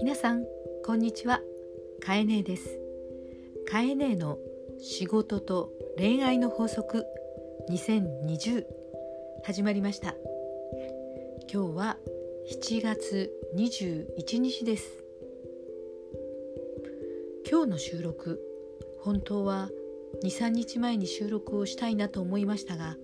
皆さんこんにちは。かえねえです。かえねえの仕事と恋愛の法則2020始まりました。今日は7月21日です。今日の収録本当は23日前に収録をしたいなと思いましたが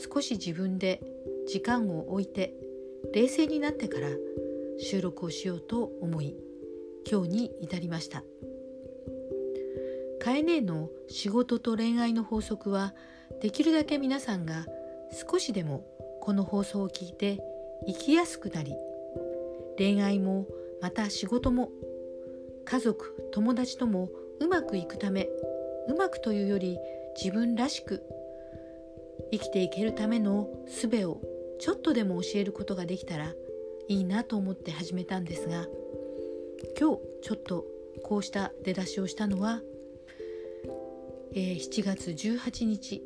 少し自分で時間を置いて冷静になってから収録をしようと思い今日に至りました。カエネの仕事と恋愛の法則はできるだけ皆さんが少しでもこの放送を聞いて生きやすくなり恋愛もまた仕事も家族友達ともうまくいくためうまくというより自分らしく生きていけるための術をちょっとでも教えることができたらいいなと思って始めたんですが今日ちょっとこうした出だしをしたのは、えー、7月18日。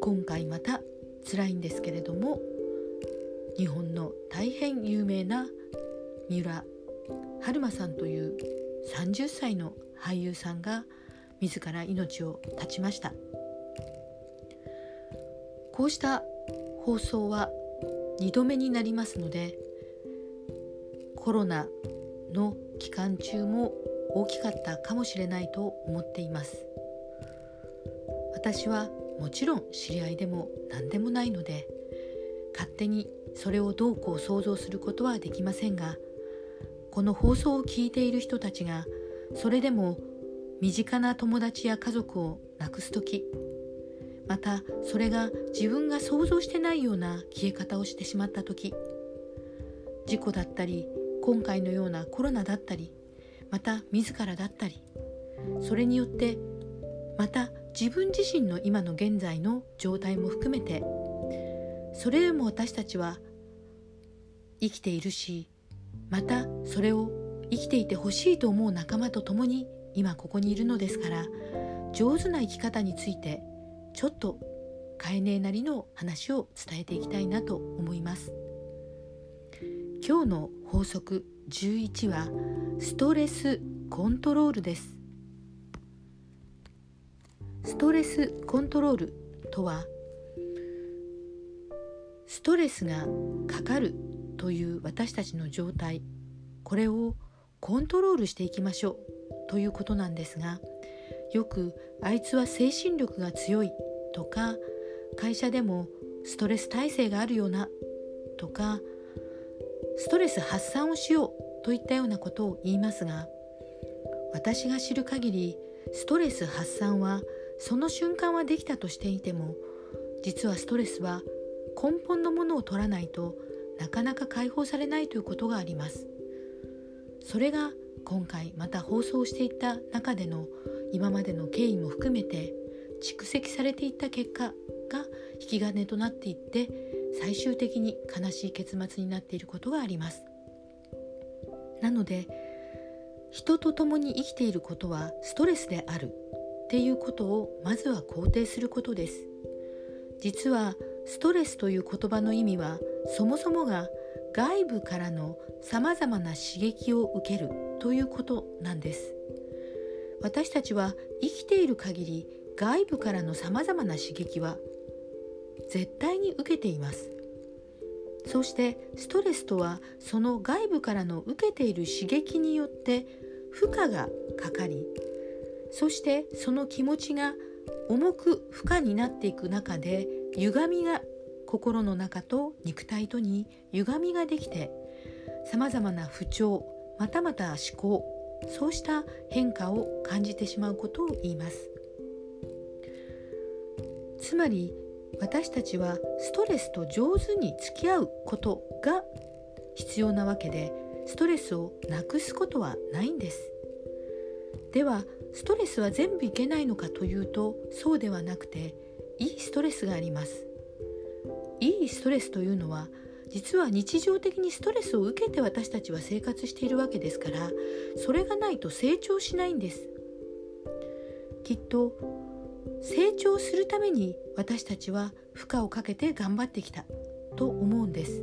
今回また辛いんですけれども日本の大変有名な三浦春馬さんという30歳の俳優さんが自ら命を絶ちました。こうした放送は2度目になりますのでコロナの期間中も大きかったかもしれないと思っています。私はもちろん知り合いでも何でもないので勝手にそれをどうこう想像することはできませんがこの放送を聞いている人たちがそれでも身近な友達や家族を亡くす時またそれが自分が想像してないような消え方をしてしまった時事故だったり今回のようなコロナだったりまた自らだったりそれによってまた自分自身の今の現在の状態も含めてそれでも私たちは生きているしまたそれを生きていてほしいと思う仲間と共に今ここにいるのですから上手な生き方についてちょっとカエネなりの話を伝えていきたいなと思います。今日の法則11はストレスコントロールです。ストレスコントロールとはストレスがかかるという私たちの状態これをコントロールしていきましょうということなんですがよくあいつは精神力が強いとか会社でもストレス耐性があるようなとかストレス発散をしようといったようなことを言いますが私が知る限りストレス発散はその瞬間はできたとしていても実はストレスは根本のものを取らないとなかなか解放されないということがあります。それが今回また放送していった中での今までの経緯も含めて蓄積されていった結果が引き金となっていって最終的に悲しい結末になっていることがあります。なので人と共に生きていることはストレスであるっていうことをまずは肯定することです。実はストレスという言葉の意味はそもそもが外部からのさまざまな刺激を受けるということなんです。私たちは生きている限り外部からのさまざまな刺激は絶対に受けています。そしてストレスとはその外部からの受けている刺激によって負荷がかかりそしてその気持ちが重く負荷になっていく中で歪みが心の中と肉体とに歪みができてさまざまな不調またまた思考そうした変化を感じてしまうことを言います。つまり私たちはストレスと上手に付き合うことが必要なわけでストレスをなくすことはないんです。ではストレスは全部いけないのかというとそうではなくていいストレスがあります。いいストレスというのは実は日常的にストレスを受けて私たちは生活しているわけですからそれがないと成長しないんです。きっと成長するために私たちは負荷をかけて頑張ってきたと思うんです。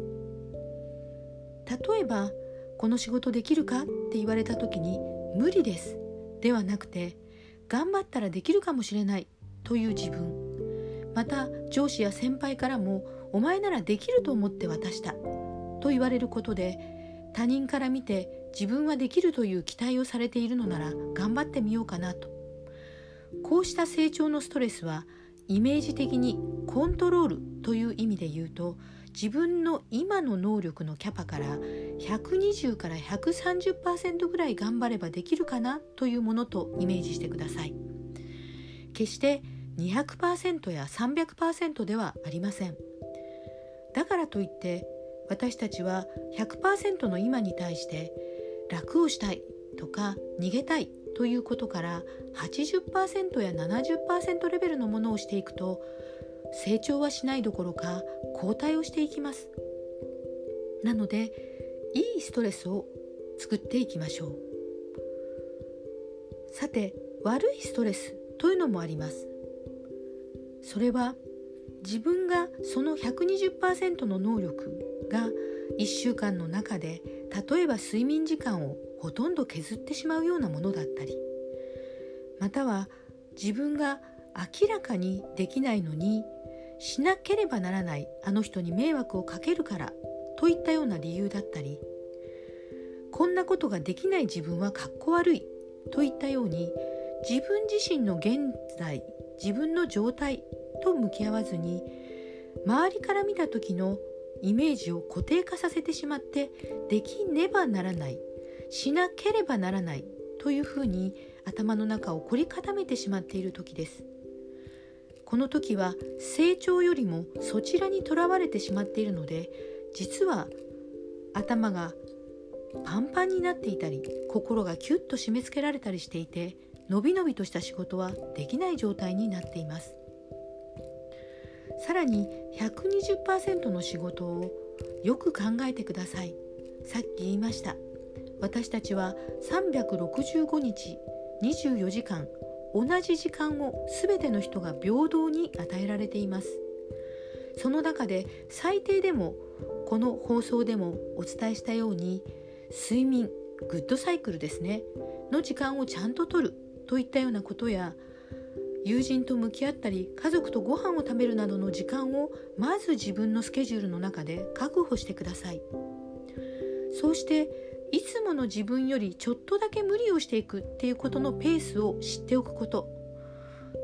例えばこの仕事できるかって言われた時に無理ですではなくて頑張ったらできるかもしれないという自分。また上司や先輩からもお前ならできると思って渡したと言われることで他人から見て自分はできるという期待をされているのなら頑張ってみようかなと。こうした成長のストレスはイメージ的にコントロールという意味で言うと自分の今の能力のキャパから120から130%ぐらい頑張ればできるかなというものとイメージしてください。決して200%や300%ではありません。だからといって私たちは100%の今に対して楽をしたいとか逃げたいということから80%や70%レベルのものをしていくと成長はしないどころか後退をしていきます。なのでいいストレスを作っていきましょう。さて悪いストレスというのもあります。それは自分がその120%の能力が1週間の中で例えば睡眠時間をほとんど削ってしまうようなものだったりまたは自分が明らかにできないのにしなければならないあの人に迷惑をかけるからといったような理由だったりこんなことができない自分はかっこ悪いといったように自分自身の現在自分の状態と向き合わずに周りから見た時のイメージを固定化させてしまってできねばならないしなければならないというふうに頭の中を凝り固めてしまっている時です。この時は成長よりもそちらにとらわれてしまっているので実は頭がパンパンになっていたり心がキュッと締め付けられたりしていてのびのびとした仕事はできない状態になっています。さらに120%の仕事をよく考えてください。さっき言いました。私たちは365日24時間同じ時間を全ての人が平等に与えられています。その中で最低でもこの放送でもお伝えしたように睡眠グッドサイクルですねの時間をちゃんととるといったようなことや友人と向き合ったり家族とご飯を食べるなどの時間をまず自分のスケジュールの中で確保してください。そうしていつもの自分よりちょっとだけ無理をしていくっていうことのペースを知っておくこと。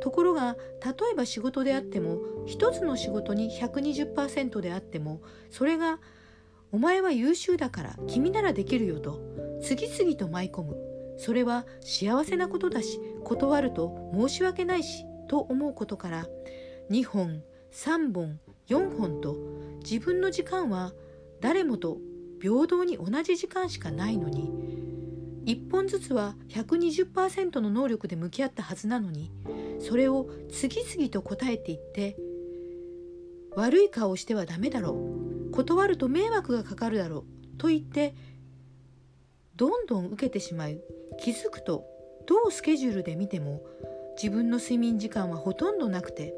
ところが例えば仕事であっても一つの仕事に120%であってもそれが「お前は優秀だから君ならできるよ」と次々と舞い込む。それは幸せなことだし断ると申し訳ないしと思うことから2本3本4本と自分の時間は誰もと平等に同じ時間しかないのに1本ずつは120%の能力で向き合ったはずなのにそれを次々と答えていって悪い顔をしてはダメだろう断ると迷惑がかかるだろうと言ってどんどん受けてしまい気づくとどうスケジュールで見ても自分の睡眠時間はほとんどなくて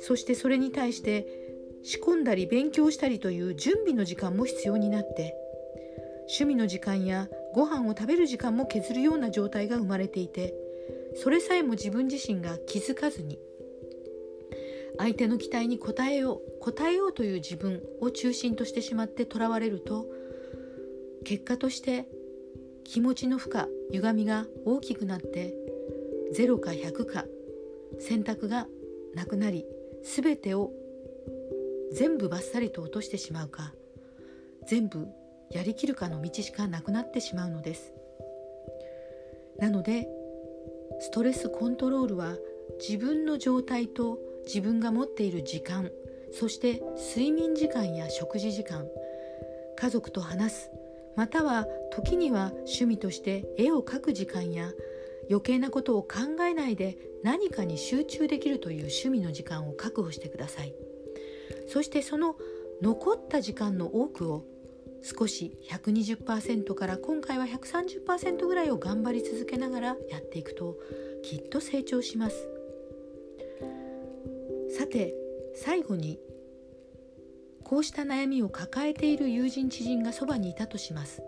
そしてそれに対して仕込んだり勉強したりという準備の時間も必要になって趣味の時間やご飯を食べる時間も削るような状態が生まれていてそれさえも自分自身が気づかずに相手の期待に応えよう応えようという自分を中心としてしまってとらわれると結果として気持ちの負荷歪みが大きくなって0か100か選択がなくなり全てを全部バッサリと落としてしまうか全部やりきるかの道しかなくなってしまうのですなのでストレスコントロールは自分の状態と自分が持っている時間そして睡眠時間や食事時間家族と話すまたは時には趣味として絵を描く時間や余計なことを考えないで何かに集中できるという趣味の時間を確保してください。そしてその残った時間の多くを少し120%から今回は130%ぐらいを頑張り続けながらやっていくときっと成長します。さて最後にこうした悩みを抱えている友人知人がそばにいたとします。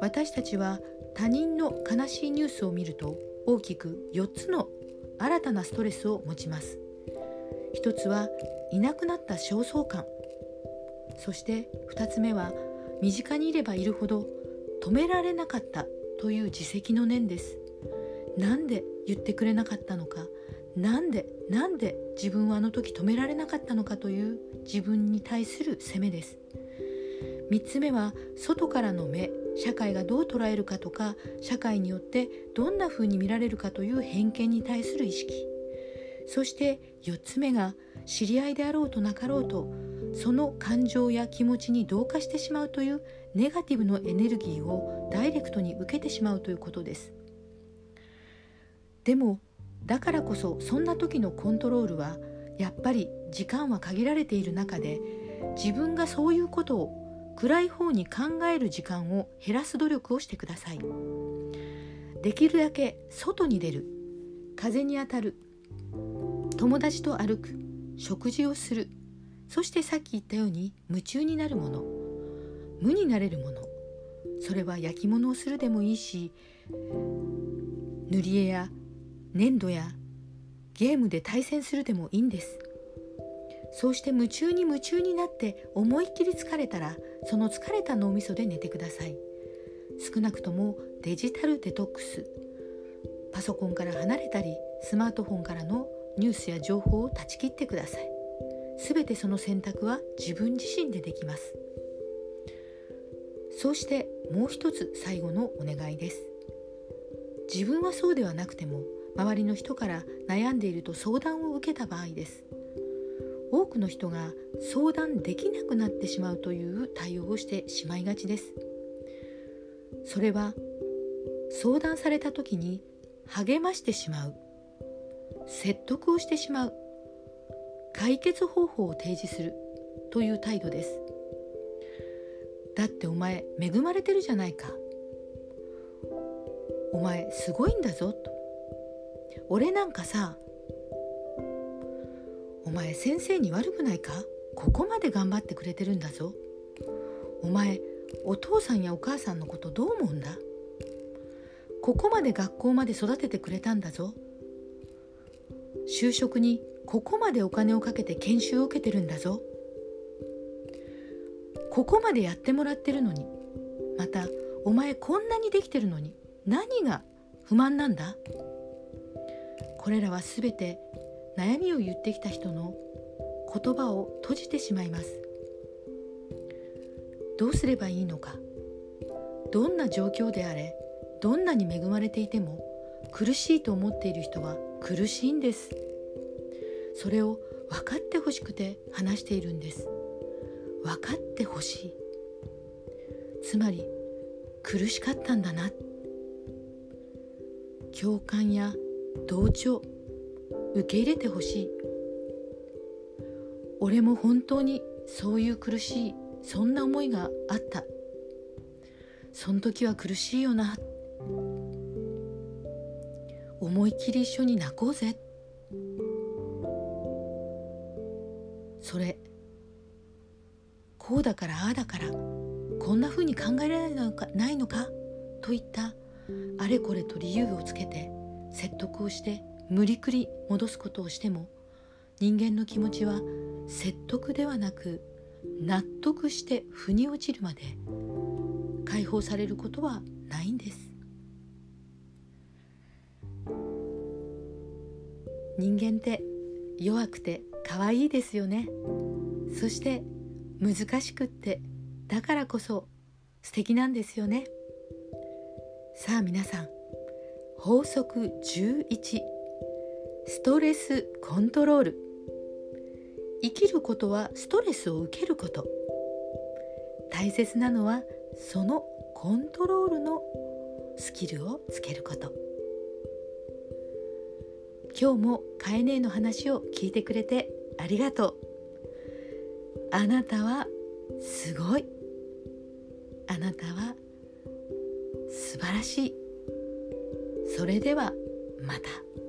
私たちは他人の悲しいニュースを見ると大きく4つの新たなストレスを持ちます。一つはいなくなった焦燥感。そして2つ目は身近にいればいるほど止められなかったという自責の念です。なんで言ってくれなかったのかなんでなんで自分はあの時止められなかったのかという自分に対する責めです。3つ目は外からの目社会がどう捉えるかとか社会によってどんな風に見られるかという偏見に対する意識。そして4つ目が知り合いであろうとなかろうとその感情や気持ちに同化してしまうというネガティブのエネルギーをダイレクトに受けてしまうということです。でもだからこそそんな時のコントロールはやっぱり時間は限られている中で自分がそういうことを暗い方に考える時間を減らす努力をしてください。できるだけ外に出る。風に当たる。友達と歩く食事をする。そしてさっき言ったように夢中になるもの。無になれるもの。それは焼き物をするでもいいし塗り絵や粘土やゲームで対戦するでもいいんです。そうして夢中に夢中になって思いっきり疲れたらその疲れた脳みそで寝てください。少なくともデジタルデトックス。パソコンから離れたりスマートフォンからのニュースや情報を断ち切ってください。すべてその選択は自分自身でできます。そうしてもう一つ最後のお願いです。自分はそうではなくても周りの人から悩んでいると相談を受けた場合です。多くの人が相談できなくなってしまうという対応をしてしまいがちです。それは相談された時に励ましてしまう。説得をしてしまう。解決方法を提示する。という態度です。だってお前恵まれてるじゃないか。お前すごいんだぞ。と。俺なんかさお前先生に悪くないか？ここまで頑張ってくれてるんだぞ。お前お父さんやお母さんのことどう思うんだ？ここまで学校まで育ててくれたんだぞ。就職にここまでお金をかけて研修を受けてるんだぞ。ここまでやってもらってるのにまたお前こんなにできてるのに何が不満なんだ？これらは全て悩みを言ってきた人の言葉を閉じてしまいます。どうすればいいのか？どんな状況であれどんなに恵まれていても苦しいと思っている人は苦しいんです。それを分かってほしくて話しているんです。分かってほしい。つまり苦しかったんだな。共感や同調受け入れてほしい。俺も本当にそういう苦しいそんな思いがあった。その時は苦しいよな。思いっきり一緒に泣こうぜ。それこうだからああだからこんなふうに考えられないのかないのかといった。あれこれと理由をつけて説得をして無理くり戻すことをしても人間の気持ちは説得ではなく納得して腑に落ちるまで解放されることはないんです。人間って弱くて可愛いですよね。そして難しくってだからこそ素敵なんですよね。さあ皆さん法則11ストレスコントロール。生きることはストレスを受けること。大切なのはそのコントロールのスキルをつけること。今日もカエネの話を聞いてくれてありがとう。あなたはすごい。あなたは素晴らしい。それではまた。